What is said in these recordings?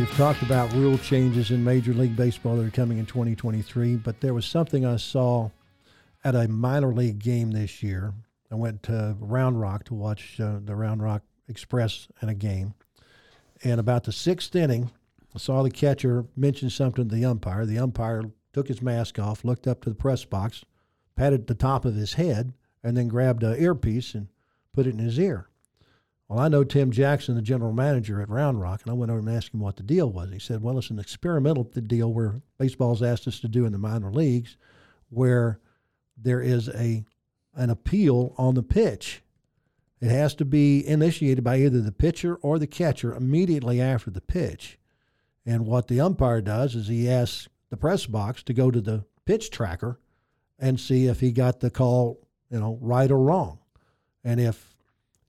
We've talked about rule changes in Major League Baseball that are coming in 2023, but there was something I saw at a minor league game this year. I went to Round Rock to watch uh, the Round Rock Express in a game. And about the sixth inning, I saw the catcher mention something to the umpire. The umpire took his mask off, looked up to the press box, patted the top of his head, and then grabbed an earpiece and put it in his ear. Well, I know Tim Jackson, the general manager at Round Rock, and I went over and asked him what the deal was. He said, Well, it's an experimental deal where baseball's asked us to do in the minor leagues where there is a an appeal on the pitch. It has to be initiated by either the pitcher or the catcher immediately after the pitch. And what the umpire does is he asks the press box to go to the pitch tracker and see if he got the call, you know, right or wrong. And if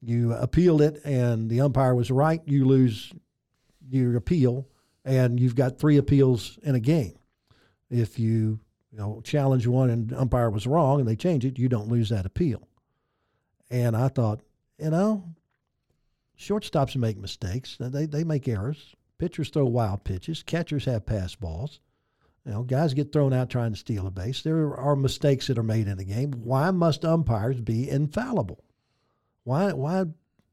you appealed it and the umpire was right, you lose your appeal and you've got three appeals in a game. If you you know challenge one and umpire was wrong and they change it, you don't lose that appeal. And I thought, you know, shortstops make mistakes. They they make errors. Pitchers throw wild pitches. Catchers have pass balls. You know, guys get thrown out trying to steal a base. There are mistakes that are made in the game. Why must umpires be infallible? Why why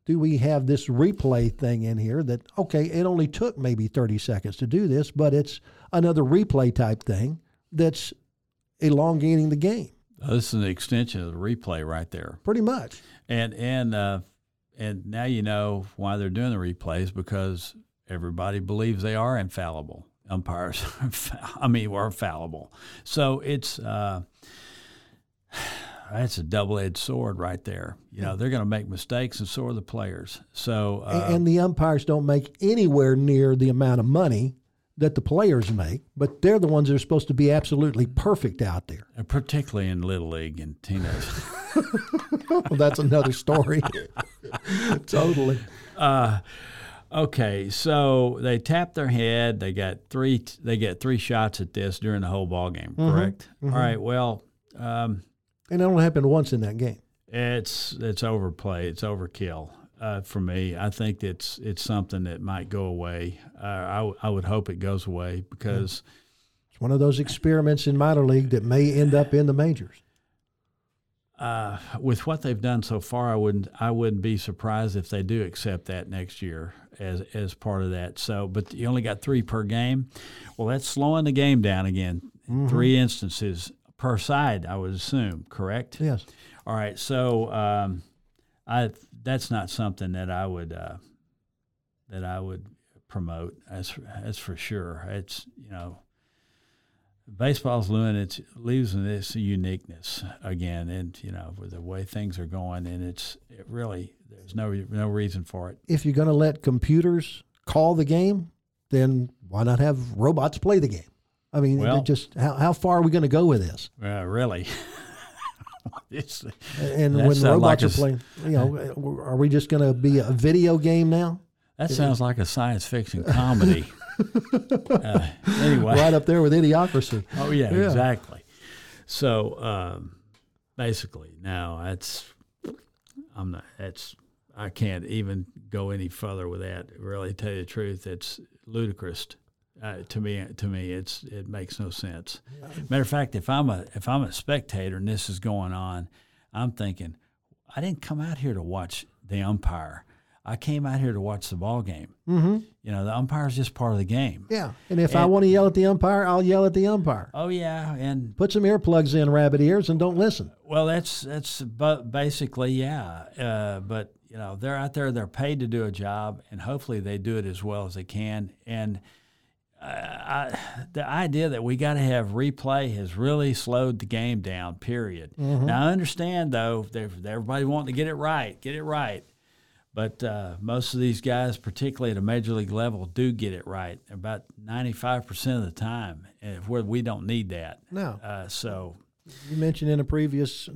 do we have this replay thing in here that okay, it only took maybe 30 seconds to do this, but it's another replay type thing that's elongating the game. This is an extension of the replay right there. Pretty much. And and uh, and now you know why they're doing the replays because everybody believes they are infallible. Umpires, I mean, are fallible. So it's uh, that's a double-edged sword right there. You know, they're going to make mistakes, and so are the players. So uh, and the umpires don't make anywhere near the amount of money that the players make, but they're the ones that are supposed to be absolutely perfect out there. particularly in little league and teenage. well, that's another story. totally. Uh, okay, so they tap their head. They got three. They get three shots at this during the whole ball game. Correct. All right. Well, um, And it only happened once in that game. it's it's overplay. It's overkill uh, for me. I think it's it's something that might go away. Uh, I I would hope it goes away because It's one of those experiments in minor league that may end up in the majors. uh, with what they've done so far, I wouldn't I wouldn't be surprised if they do accept that next year as as part of that. So, but you only got three per game. Well, that's slowing the game down again. Three instances per side, I would assume. Correct. Yes. All right. So, um, I that's not something that I would uh, that I would promote. That's that's for sure. It's you know baseball's losing its losing its uniqueness again, and you know with the way things are going, and it's it really there's no no reason for it. If you're going to let computers call the game, then why not have robots play the game? I mean, Well- just how, how far are we going to go with this? Uh, really, it's, And when robots like a are playing, you know, are we just going to be a video game now? that sounds like a science fiction comedy. uh, anyway, Right up there with idiocracy. Oh yeah, Yeah. exactly. So um, basically, now that's I'm not. That's I can't even go any further with that. Really, tell you the truth, it's ludicrous. Uh, to me, to me, it's it makes no sense. Matter of fact, if I'm a if I'm a spectator and this is going on, I'm thinking, I didn't come out here to watch the umpire. I came out here to watch the ball game. Mm-hmm. You know, the umpire's just part of the game. Yeah. And if I want to yell at the umpire, I'll yell at the umpire. Oh yeah, and Put some earplugs in, rabbit ears, and don't listen. Well, that's that's but basically yeah. Uh, but you know they're out there, they're paid to do a job, and hopefully they do it as well as they can. And I, the idea that we got to have replay has really slowed the game down. Period. Mm-hmm. Now I understand though, everybody wanting to get it right, get it right. But uh, most of these guys, particularly at a major league level, do get it right about ninety-five percent of the time. Where we don't need that. No. Uh, so you mentioned in a previous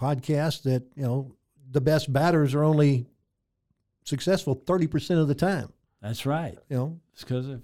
podcast that you know the best batters are only successful thirty percent of the time. That's right. You know, it's because of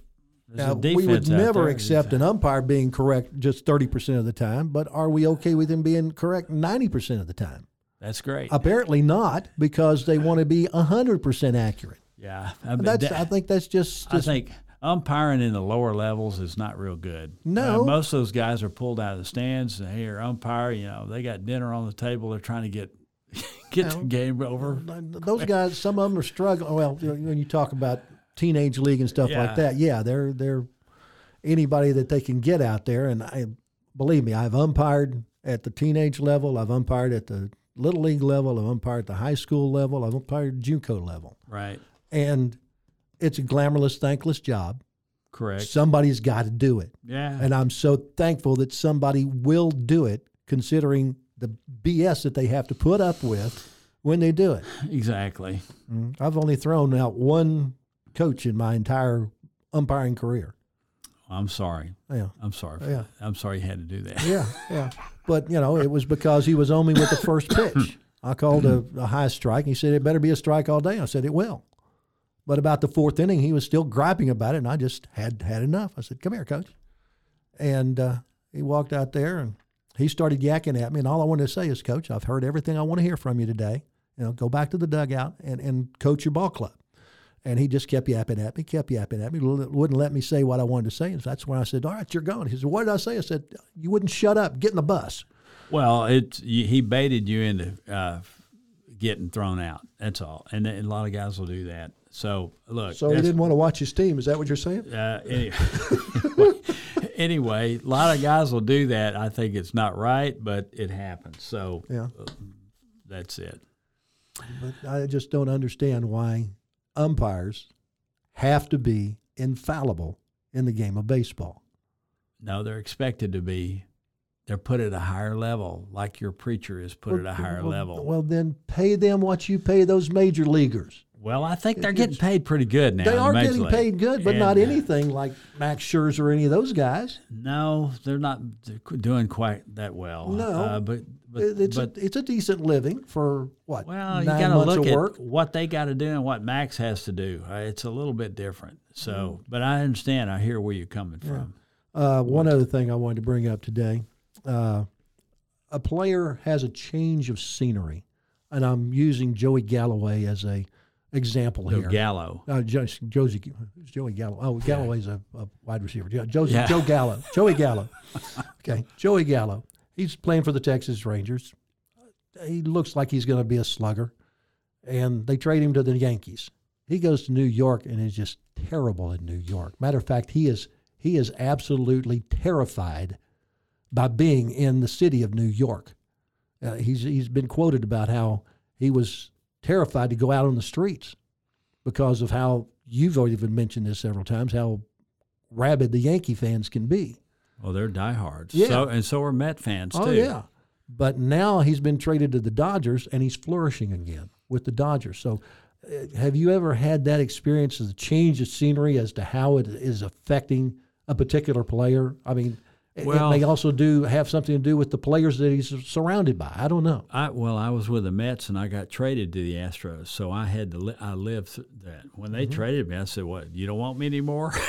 now, we would never accept an umpire being correct just 30% of the time, but are we okay with him being correct 90% of the time? That's great. Apparently not, because they want to be 100% accurate. Yeah. I, mean, that's, that, I think that's just, just, I think umpiring in the lower levels is not real good. No. Uh, most of those guys are pulled out of the stands and here, umpire, you know, they got dinner on the table. They're trying to get get the game over. Those guys, some of them are struggling. Well, when you talk about teenage league and stuff yeah. like that, yeah, they're they're anybody that they can get out there. And I believe me, I've umpired at the teenage level, I've umpired at the little league level, I've umpired at the high school level, I've umpired JUCO level. Right. And it's a glamorous, thankless job. Correct. Somebody's got to do it. Yeah. And I'm so thankful that somebody will do it, considering the BS that they have to put up with when they do it. Exactly. Mm-hmm. I've only thrown out one coach in my entire umpiring career. I'm sorry. Yeah. I'm sorry. yeah. I'm sorry you had to do that. Yeah. Yeah. But, you know, it was because he was on me with the first pitch. I called a, a high strike. And He said, it better be a strike all day. I said, it will. But about the fourth inning, he was still griping about it, and I just had had enough. I said, come here, coach. And uh, he walked out there, and he started yakking at me. And all I wanted to say is, coach, I've heard everything I want to hear from you today. You know, go back to the dugout and, and coach your ball club. And he just kept yapping at me, kept yapping at me, wouldn't let me say what I wanted to say. And that's when I said, All right, you're going. He said, What did I say? I said, You wouldn't shut up. Get in the bus. Well, it he baited you into uh, getting thrown out. That's all. And, a lot of guys will do that. So, look. So he didn't want to watch his team. Is that what you're saying? Uh, anyway, anyway, a lot of guys will do that. I think it's not right, but it happens. So, yeah. That's it. But I just don't understand why umpires have to be infallible in the game of baseball. No, they're expected to be. They're put at a higher level, like your preacher is put well, at a higher well, level. Well, then pay them what you pay those major leaguers. Well, I think they're getting paid pretty good now. They are the getting league. paid good, but and, not anything like Max Scherzer or any of those guys. No, they're not doing quite that well. No, uh, but, but it's but, a, it's a decent living for what? Well, you got to look at work? what they got to do and what Max has to do. Uh, it's a little bit different. So, mm. but I understand. I hear where you're coming yeah. from. Uh, one other thing I wanted to bring up today: uh, a player has a change of scenery, and I'm using Joey Galloway as a example here. Joe here. Gallo. Uh, Josie, Joey Gallo. Oh, Galloway's a, a wide receiver. Josie, yeah. Joe Gallo. Joey Gallo. okay, Joey Gallo. He's playing for the Texas Rangers. He looks like he's going to be a slugger, and they trade him to the Yankees. He goes to New York and is just terrible in New York. Matter of fact, he is he is absolutely terrified by being in the city of New York. Uh, he's he's been quoted about how he was terrified to go out on the streets because of how you've already been mentioned this several times how rabid the Yankee fans can be. Well, they're diehards. Yeah. So, and so are Met fans too. oh, too. yeah. But now he's been traded to the Dodgers and he's flourishing again with the Dodgers. So, uh, have you ever had that experience of the change of scenery as to how it is affecting a particular player? I mean, well, it may also do have something to do with the players that he's surrounded by. I don't know. I well, I was with the Mets and I got traded to the Astros, so I had to li- I lived that. When they mm-hmm. traded me, I said, "What? You don't want me anymore?"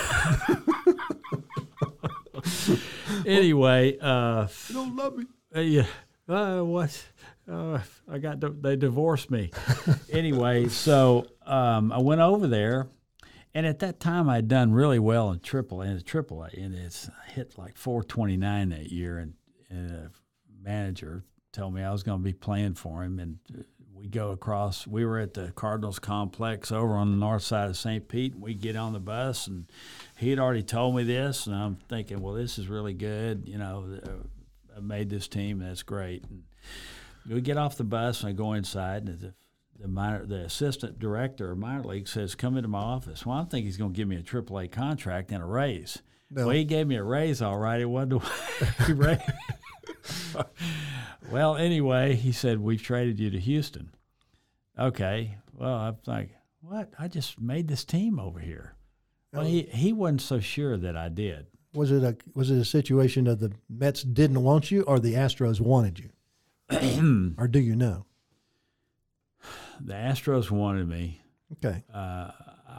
anyway, uh, you don't love me. Uh, yeah. Uh, what? Uh, I got they divorced me. anyway, so um, I went over there and at that time, I'd done really well in triple and triple A, and it's hit like 429 that year. And, and a manager told me I was going to be playing for him, and uh, we go across. We were at the Cardinals complex over on the north side of St. Pete. And we get on the bus, and he had already told me this, and I'm thinking, well, this is really good. You know, I made this team, and that's great. And we get off the bus, and I go inside, and the minor, the assistant director of minor league says, "Come into my office." Well, I think he's going to give me a AAA contract and a raise. No. Well, he gave me a raise, all right. It wasn't a raise. well, anyway, he said, We've traded you to Houston. Okay. Well, I'm like, What? I just made this team over here. Well, he, he wasn't so sure that I did. Was it a was it a situation of the Mets didn't want you or the Astros wanted you? or do you know? The Astros wanted me. Okay. Uh,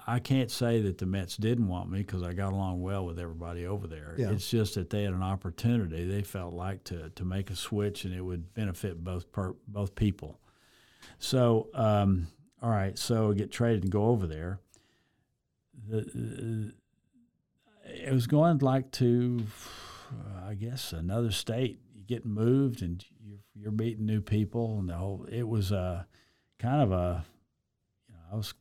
I can't say that the Mets didn't want me because I got along well with everybody over there. Yeah. It's just that they had an opportunity. They felt like to to make a switch and it would benefit both per, both people. So, um, all right, so I get traded and go over there. The, the it was going like to, uh, I guess, another state. You get moved and you're, you're meeting new people and the whole. It was a kind of a, you know, I was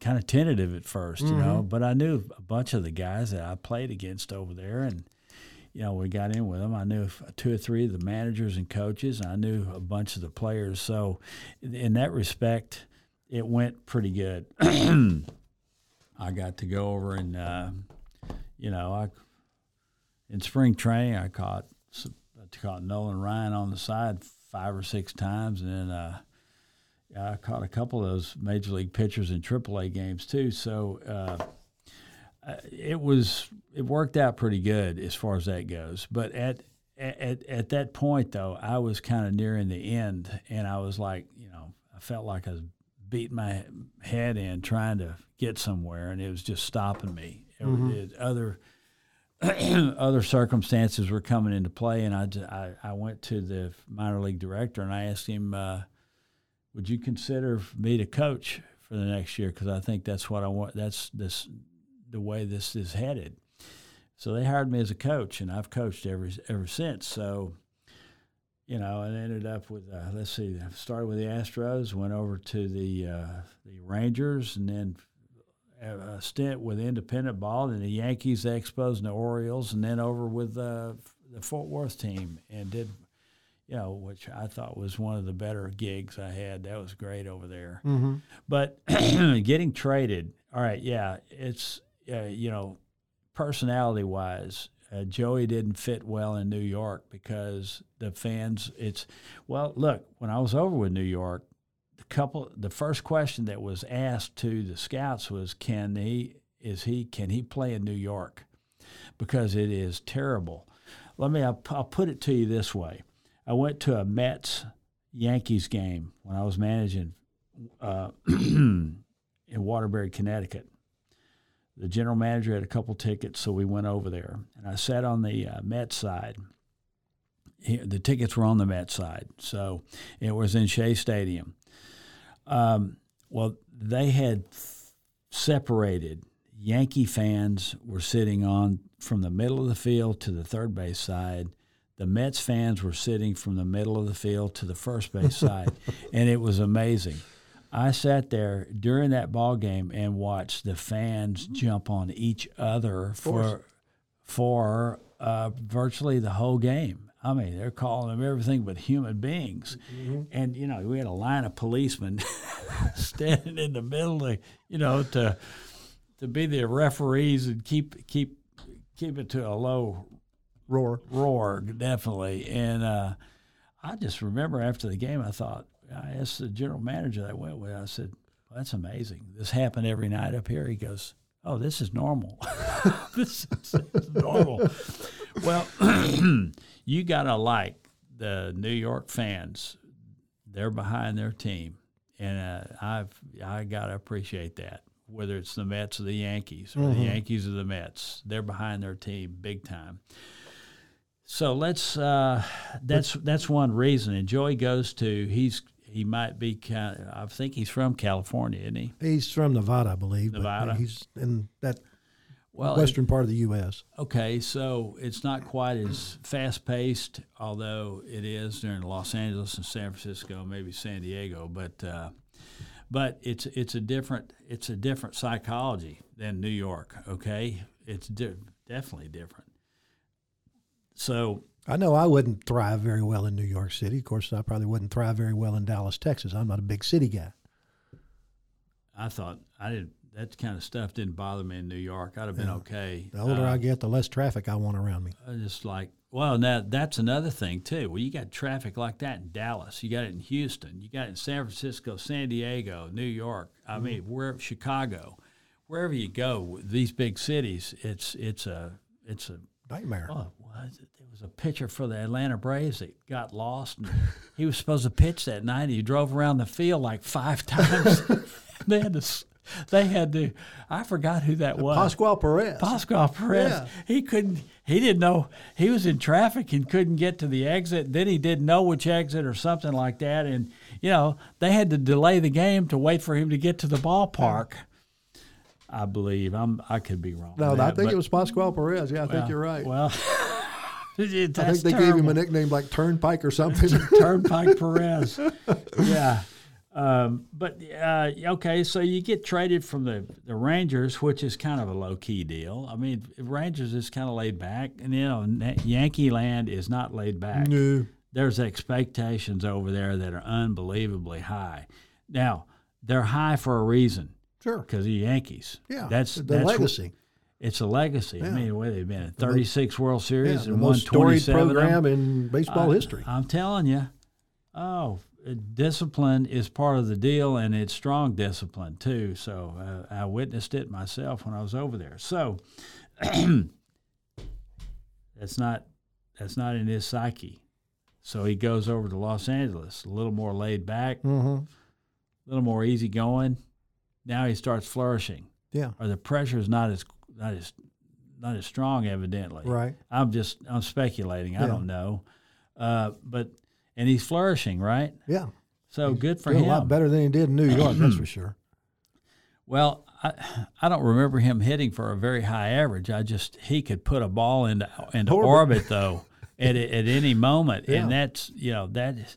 kind of tentative at 1st you know, Mhm. but I knew a bunch of the guys that I played against over there, and you know, we got in with them. I knew two or three of the managers and coaches. And I knew a bunch of the players. So, in- that respect, it went pretty good. I got to go over and, uh, you know, I in spring training I caught I caught Nolan Ryan on the side five or six times, and then. Uh, I caught a couple of those major league pitchers in AAA games too. So uh, uh, it was it worked out pretty good as far as that goes. But at at at that point though, I was kind of nearing the end, and I was like, you know, I felt like I was beating my head in trying to get somewhere, and it was just stopping me. It- it- other other circumstances were coming into play, and I I went to the minor league director and I asked him. Uh, would you consider me to coach for the next year? Because I think that's what I want. That's this the way this is headed. So they hired me as a coach, and I've coached ever ever since. So, you know, and ended up with uh, let's see, I started with the Astros, went over to the uh, the Rangers, and then a stint with independent ball, and the Yankees, the Expos, and the Orioles, and then over with uh, the Fort Worth team, and did you know, which I thought was one of the better gigs I had. That was great over there. Mm-hmm. But getting traded, all right, yeah, it's uh, you know, personality wise, uh, Joey didn't fit well in New York because the fans. It's well, look, when I was over with New York, the couple, the first question that was asked to the scouts was, "Can he? Is he? Can he play in New York?" Because it is terrible. Let me. I'll, I'll put it to you this way. I went to a Mets Yankees game when I was managing uh, in Waterbury, Connecticut. The general manager had a couple tickets, so we went over there, and I sat on the uh, Mets side. He, the tickets were on the Mets side, so it was in Shea Stadium. Um, well, they had separated. Yankee fans were sitting on from the middle of the field to the third base side. The Mets fans were sitting from the middle of the field to the first base side, and it was amazing. I sat there during that ball game and watched the fans jump on each other for for uh, virtually the whole game. I mean, they're calling them everything but human beings, and you know we had a line of policemen standing in the middle, to, you know, to to be the referees and keep keep keep it to a low Roar. roar, definitely. And uh, I just remember after the game, I thought, I asked the general manager that I went with, I said, well, that's amazing. This happened every night up here. He goes, oh, this is normal. this is normal. well, you got to like the New York fans. They're behind their team. And uh, I've I got to appreciate that. Whether it's the Mets or the Yankees, or the Yankees or the Mets, they're behind their team big time. So let's. Uh, that's that's one reason. And Joey goes to. He's he might be kind. Of, I think he's from California, isn't he? He's from Nevada, I believe. but Nevada. he's in that Well, western part of the U.S. Okay, so it's not quite as fast paced, although it is during Los Angeles and San Francisco, maybe San Diego. But uh, but it's it's a different it's a different psychology than New York. Okay, it's di- definitely different. So I know I wouldn't thrive very well in New York City. Of course, I probably wouldn't thrive very well in Dallas, Texas. I'm not a big city guy. I thought I didn't. That kind of stuff didn't bother me in New York. I'd have been Yeah. okay. The older Uh, I get, the less traffic I want around me. I just like well now that's another thing too well you got traffic like that in dallas you got it in houston you got it in san francisco san diego new york i mean where chicago wherever you go these big cities it's it's a it's a Nightmare. oh was it? there was a pitcher for the atlanta braves that got lost and he was supposed to pitch that night he drove around the field like five times they had to they had to i forgot who that was Pascual Perez. Pascal Perez. Yeah. He couldn't. He didn't know he was in traffic and couldn't get to the exit. Then he didn't know which exit or something like that. And you know they had to delay the game to wait for him to get to the ballpark. I believe I'm. I could be wrong. no, on I think but- it was Pascual Perez. Yeah, I think you're right. Well, I think they gave him a nickname like Turnpike or something. Turnpike Perez. Yeah. Um, but uh, okay, so you get traded from the, the Rangers, which is kind of a low key deal. I mean, Rangers is kind of laid back, and you know, Yankee Land is not laid back. no. There's expectations over there that are unbelievably high. Now, they're high for a reason Sure. because of the Yankees. Yeah. that's the that's legacy. it's a legacy. I Yeah. mean, where they've been in 36 World Series the and won most storied 27 of them. program in baseball I- history. I'm telling you. Oh, discipline is part of the deal, and it's strong discipline too. So uh, I witnessed it myself when I was over there. So that's not that's not in his psyche. So he goes over to Los Angeles, a little more laid back, a mm-hmm. little more easygoing. Now he starts flourishing, Yeah. or the pressure is not as not as not as strong, evidently. Right. I'm just I'm speculating. I don't know, uh, but and he's flourishing, right? Yeah. So good for Doing him. a lot better than he did in New York, that's for sure. Well, I, I don't remember him hitting for a very high average. I just he could put a ball into into Orbit. orbit, though at at any moment, Yeah. and that's you know that is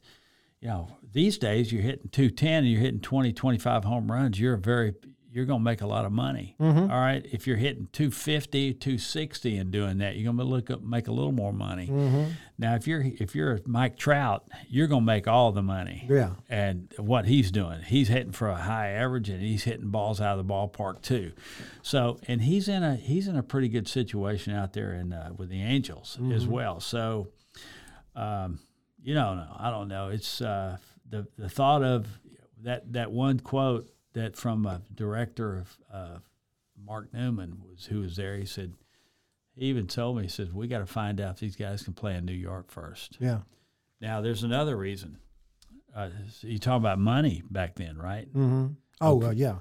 you know these days you're hitting 210 and you're hitting 20 25 home runs you're very you're going to make a lot of money Mm-hmm. All right if you're hitting 250 260 and doing that you're going to look up make a little more money Mm-hmm. now if you're if you're Mike Trout you're going to make all the money Yeah. and what he's doing. He's hitting for a high average, and he's hitting balls out of the ballpark too. So, and he's in a he's in a pretty good situation out there in uh, with the Angels as well. So, um, you know, no, I don't know. It's uh, the the thought of that that one quote that from a director of uh, Mark Newman was who was there. He said. He even told me, he says, we got to find out if these guys can play in New York first. Yeah. Now, there's another reason. Uh, you talk about money back then, right? Mm-hmm. Oh, uh, yeah.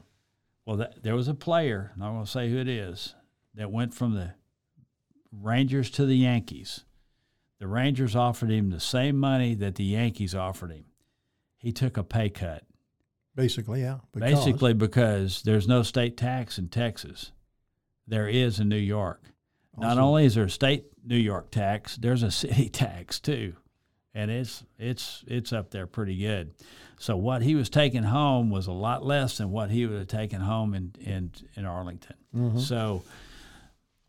Well, that, there was a player, and I'm not going to say who it is, that went from the Rangers to the Yankees. The Rangers offered him the same money that the Yankees offered him. He took a pay cut, Basically, yeah. Because, basically because there's no state tax in Texas. There is in New York. Not only is there a state New York tax, there's a city tax too, and it's it's it's up there pretty good. So what he was taking home was a lot less than what he would have taken home in in, in Arlington. Mhm. So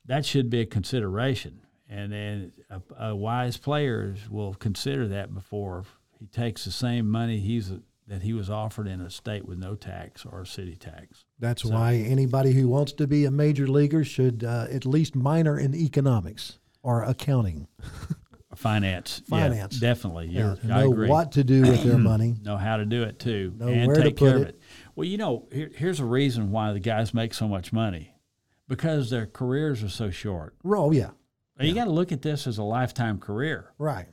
that should be a consideration, and then a, a wise player will consider that before he takes the same money he's that he was offered in a state with no tax or a city tax. That's So- why anybody who wants to be a major leaguer should uh, at least minor in economics or accounting. Finance, Yeah, Finance. definitely. You're, to I know agree. what to do with their money. know how to do it too Know and where to take care put of it. it. Well, you know, here, here's a reason why the guys make so much money because their careers are so short. Oh, yeah. You got to look at this as a lifetime career. Right.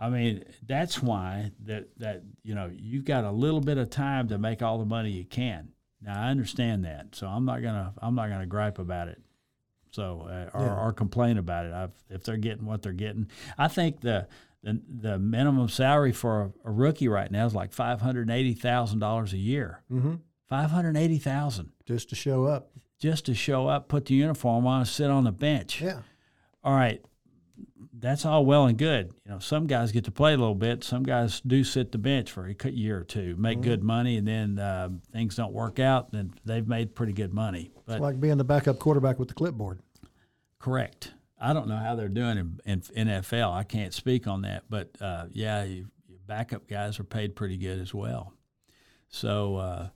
I mean, that's why that that you know you've got a little bit of time to make all the money you can. Now I understand that, so I'm not gonna I'm not gonna gripe about it, so uh, or, Yeah. or complain about it. I've, if they're getting what they're getting, I think the the, the minimum salary for a, a rookie right now is like five hundred eighty thousand dollars a year. Mm-hmm. Five hundred eighty thousand Just to show up. just to show up, put the uniform on, sit on the bench Yeah. all right, that's all well and good. You know, some guys get to play a little bit. Some guys do sit the bench for a year or two, make good money, and then uh, things don't work out. Then they've made pretty good money. But It's like being the backup quarterback with the clipboard. correct. I don't know how they're doing in, in NFL. I can't speak on that, but uh, yeah, you, your backup guys are paid pretty good as well. So, uh,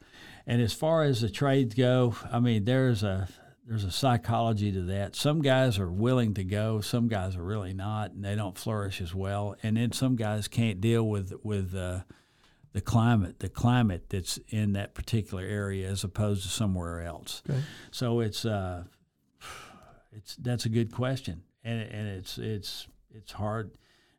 and as far as the trades go, I mean, there's a there's a psychology to that. Some guys are willing to go, some guys are really not, and they don't flourish as well. And then some guys can't deal with with uh, the climate, the climate that's in that particular area as opposed to somewhere else. Okay. So it's uh, it's that's a good question, and and it's it's it's hard.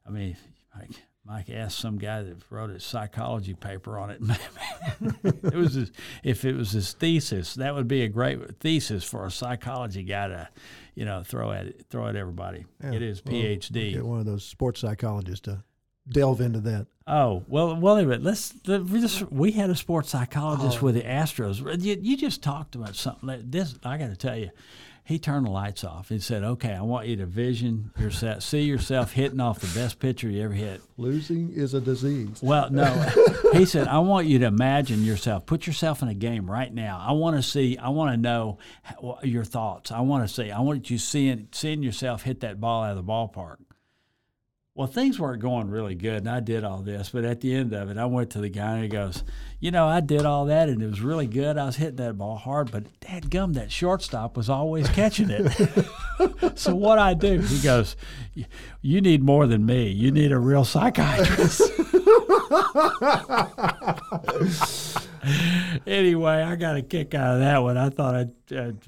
I mean, like Mike asked some guy that wrote a psychology paper on it. it was his, if it was his thesis, that would be a great thesis for a psychology guy to, you know, throw at it, throw at everybody. Yeah. It is PhD. Get one of those sports psychologists to delve into that. Oh well, well, anyway, let's we just we had a sports psychologist oh. with the Astros. You, you just talked about something. This I got to tell you he turned the lights off and said, "Okay, I want you to vision yourself, see yourself hitting off the best pitcher you ever hit." Losing is a disease. Well, no, he said, "I want you to imagine yourself, put yourself in a game right now. I want to see, I want to know your thoughts. I want to see, I want you seeing seeing yourself hit that ball out of the ballpark." Well, things weren't going really good, and I did all this. But at the end of it, I went to the guy and he goes, "You know, I did all that, and it was really good. I was hitting that ball hard, but that gum, that shortstop was always catching it. so what I do?" He goes, "You need more than me. You need a real psychiatrist." anyway, I got a kick out of that one. I thought I'd, I'd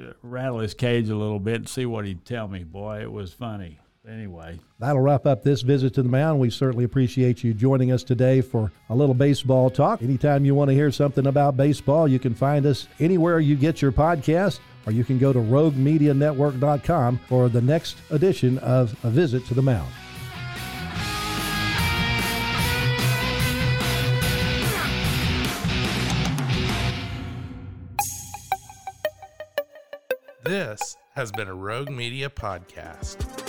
uh, rattle his cage a little bit and see what he'd tell me. Boy, it was funny anyway. That'll wrap up this visit to the mound. We certainly appreciate you joining us today for a little baseball talk. Anytime you want to hear something about baseball, you can find us anywhere you get your podcast, or you can go to roguemedianetwork.com for the next edition of A Visit to the Mound. This has been a Rogue Media podcast.